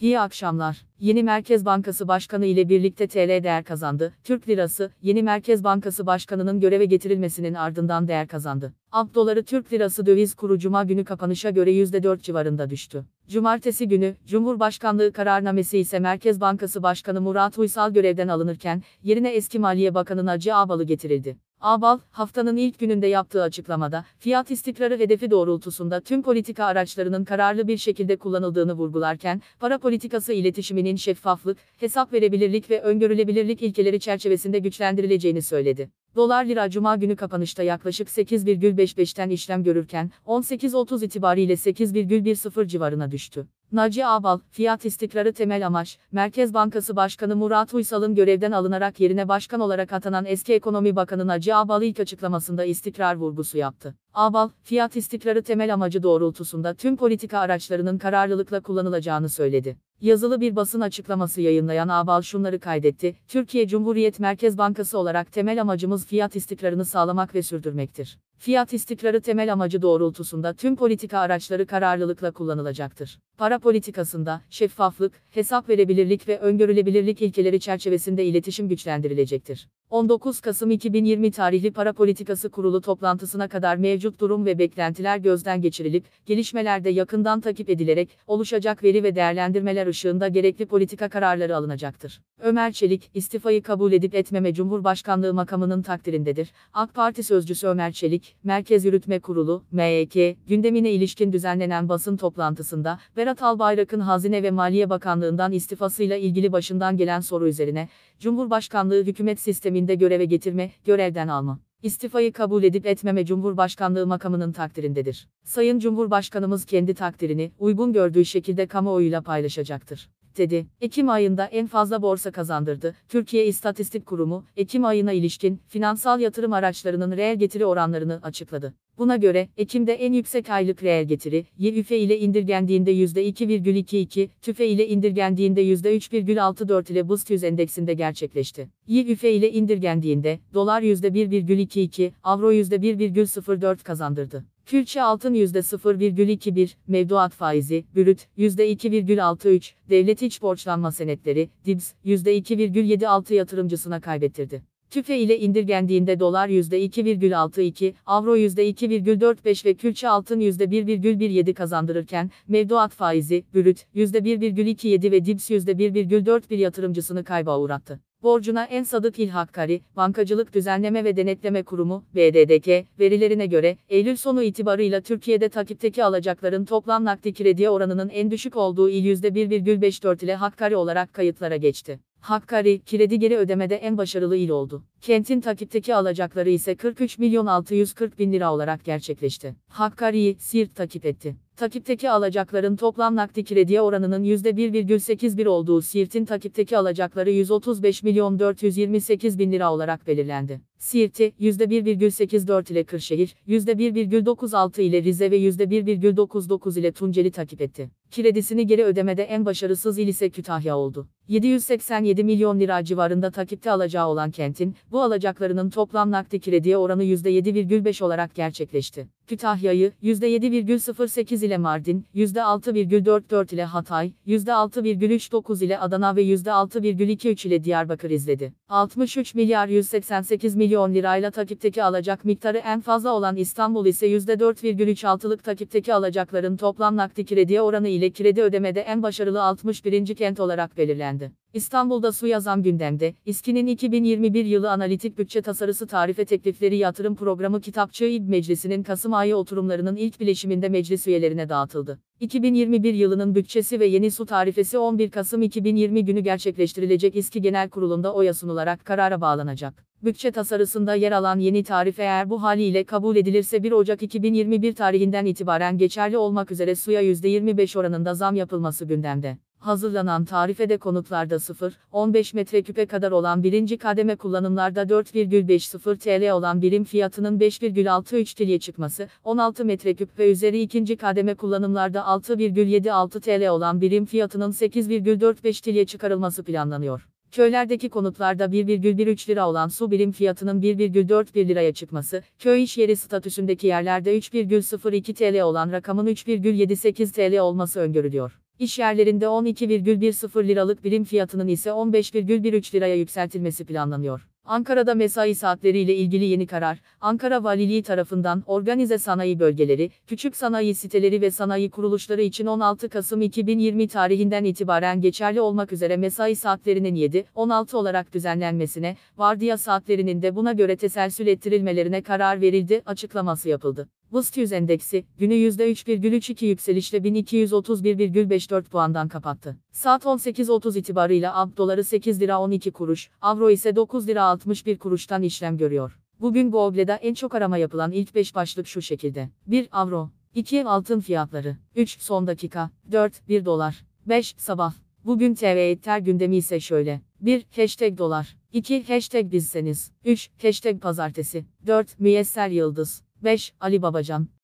İyi akşamlar. Yeni Merkez Bankası Başkanı ile birlikte TL değer kazandı. Türk Lirası, yeni Merkez Bankası Başkanı'nın göreve getirilmesinin ardından değer kazandı. Ant doları Türk Lirası döviz kuru Cuma günü kapanışa göre %4 civarında düştü. Cumartesi günü, Cumhurbaşkanlığı kararnamesi ise Merkez Bankası Başkanı Murat Uysal görevden alınırken, yerine eski Maliye Bakanı Naci Ağbal'ı getirildi. Ağbal, haftanın ilk gününde yaptığı açıklamada, fiyat istikrarı hedefi doğrultusunda tüm politika araçlarının kararlı bir şekilde kullanıldığını vurgularken, para politikası iletişiminin şeffaflık, hesap verebilirlik ve öngörülebilirlik ilkeleri çerçevesinde güçlendirileceğini söyledi. Dolar lira cuma günü kapanışta yaklaşık 8,55'ten işlem görürken 18.30 itibariyle 8,10 civarına düştü. Naci Ağbal, fiyat istikrarı temel amaç, Merkez Bankası Başkanı Murat Uysal'ın görevden alınarak yerine başkan olarak atanan eski Ekonomi Bakanı Naci Ağbal ilk açıklamasında istikrar vurgusu yaptı. Ağbal, fiyat istikrarı temel amacı doğrultusunda tüm politika araçlarının kararlılıkla kullanılacağını söyledi. Yazılı bir basın açıklaması yayınlayan Ağbal şunları kaydetti, Türkiye Cumhuriyet Merkez Bankası olarak temel amacımız fiyat istikrarını sağlamak ve sürdürmektir. Fiyat istikrarı temel amacı doğrultusunda tüm politika araçları kararlılıkla kullanılacaktır. Para politikasında, şeffaflık, hesap verebilirlik ve öngörülebilirlik ilkeleri çerçevesinde iletişim güçlendirilecektir. 19 Kasım 2020 tarihli Para Politikası Kurulu toplantısına kadar mevcut durum ve beklentiler gözden geçirilip, gelişmelerde yakından takip edilerek, oluşacak veri ve değerlendirmeler ışığında gerekli politika kararları alınacaktır. Ömer Çelik, istifayı kabul edip etmeme Cumhurbaşkanlığı makamının takdirindedir. AK Parti Sözcüsü Ömer Çelik, Merkez Yürütme Kurulu, MEK, gündemine ilişkin düzenlenen basın toplantısında, Berat Albayrak'ın Hazine ve Maliye Bakanlığından istifasıyla ilgili başından gelen soru üzerine, Cumhurbaşkanlığı hükümet sisteminde göreve getirme, görevden alma. İstifayı kabul edip etmeme Cumhurbaşkanlığı makamının takdirindedir. Sayın Cumhurbaşkanımız kendi takdirini uygun gördüğü şekilde kamuoyuyla paylaşacaktır dedi. Ekim ayında en fazla borsa kazandırdı. Türkiye İstatistik Kurumu, Ekim ayına ilişkin finansal yatırım araçlarının reel getiri oranlarını açıkladı. Buna göre, Ekim'de en yüksek aylık reel getiri, YÜFE ile indirgendiğinde %2,22, TÜFE ile indirgendiğinde %3,64 ile BIST 100 endeksinde gerçekleşti. YÜFE ile indirgendiğinde, dolar %1,22, avro %1,04 kazandırdı. Külçe altın %0,21, mevduat faizi, brüt, %2,63, devlet iç borçlanma senetleri, DİBS, %2,76 yatırımcısına kaybettirdi. TÜFE ile indirgendiğinde dolar %2,62, avro %2,45 ve külçe altın %1,17 kazandırırken, mevduat faizi, brüt, %1,27 ve DİBS %1,41 yatırımcısını kayba uğrattı. Borcuna en sadık İl Hakkari, Bankacılık Düzenleme ve Denetleme Kurumu, BDDK, verilerine göre, Eylül sonu itibarıyla Türkiye'de takipteki alacakların toplam nakdi krediye oranının en düşük olduğu il %1,54 ile Hakkari olarak kayıtlara geçti. Hakkari, kredi geri ödemede en başarılı il oldu. Kentin takipteki alacakları ise 43 milyon 640 bin lira olarak gerçekleşti. Hakkari'yi, Siirt takip etti. Takipteki alacakların toplam nakdi krediye oranının %1,81 olduğu Siirt'in takipteki alacakları 135 milyon 428 bin lira olarak belirlendi. Siirt'i, %1,84 ile Kırşehir, %1,96 ile Rize ve %1,99 ile Tunceli takip etti. Kredisini geri ödemede en başarısız il ise Kütahya oldu. 787 milyon lira civarında takipte alacağı olan kentin, bu alacaklarının toplam nakdi krediye oranı %7,5 olarak gerçekleşti. Kütahya'yı, %7,08 ile Mardin, %6,44 ile Hatay, %6,39 ile Adana ve %6,23 ile Diyarbakır izledi. 63 milyar 188 milyon lirayla takipteki alacak miktarı en fazla olan İstanbul ise %4,36'lık takipteki alacakların toplam nakdi krediye oranı ile kredi ödemede en başarılı 61. kent olarak belirlendi. İstanbul'da su yazan gündemde, İSKİ'nin 2021 yılı analitik bütçe tasarısı tarife teklifleri yatırım programı kitapçığı İB Meclisi'nin Kasım ayı oturumlarının ilk bileşiminde meclis üyelerine dağıtıldı. 2021 yılının bütçesi ve yeni su tarifesi 11 Kasım 2020 günü gerçekleştirilecek İSKİ Genel Kurulu'nda oya sunularak karara bağlanacak. Bütçe tasarısında yer alan yeni tarife eğer bu haliyle kabul edilirse 1 Ocak 2021 tarihinden itibaren geçerli olmak üzere suya %25 oranında zam yapılması gündemde. Hazırlanan tarifede konutlarda 0-15 metreküpe kadar olan birinci kademe kullanımlarda 4,50 TL olan birim fiyatının 5,63 TL'ye çıkması, 16 metreküp ve üzeri ikinci kademe kullanımlarda 6,76 TL olan birim fiyatının 8,45 TL'ye çıkarılması planlanıyor. Köylerdeki konutlarda 1,13 lira olan su birim fiyatının 1,41 liraya çıkması, köy iş yeri statüsündeki yerlerde 3,02 TL olan rakamın 3,78 TL olması öngörülüyor. İş yerlerinde 12,10 liralık birim fiyatının ise 15,13 liraya yükseltilmesi planlanıyor. Ankara'da mesai saatleriyle ilgili yeni karar, Ankara Valiliği tarafından organize sanayi bölgeleri, küçük sanayi siteleri ve sanayi kuruluşları için 16 Kasım 2020 tarihinden itibaren geçerli olmak üzere mesai saatlerinin 7-16 olarak düzenlenmesine, vardiya saatlerinin de buna göre teselsül ettirilmelerine karar verildi, açıklaması yapıldı. BIST 100 endeksi, günü %3,32 yükselişle 1231,54 puandan kapattı. Saat 18.30 itibarıyla AB doları 8 lira 12 kuruş, avro ise 9 lira 61 kuruştan işlem görüyor. Bugün Google'da en çok arama yapılan ilk 5 başlık şu şekilde. 1 avro, 2 altın fiyatları, 3 son dakika, 4 1 dolar, 5 sabah. Bugün TV Ether gündemi ise şöyle. 1 hashtag dolar, 2 hashtag bizseniz, 3 hashtag pazartesi, 4 müyesser yıldız, 5 Ali Babacan.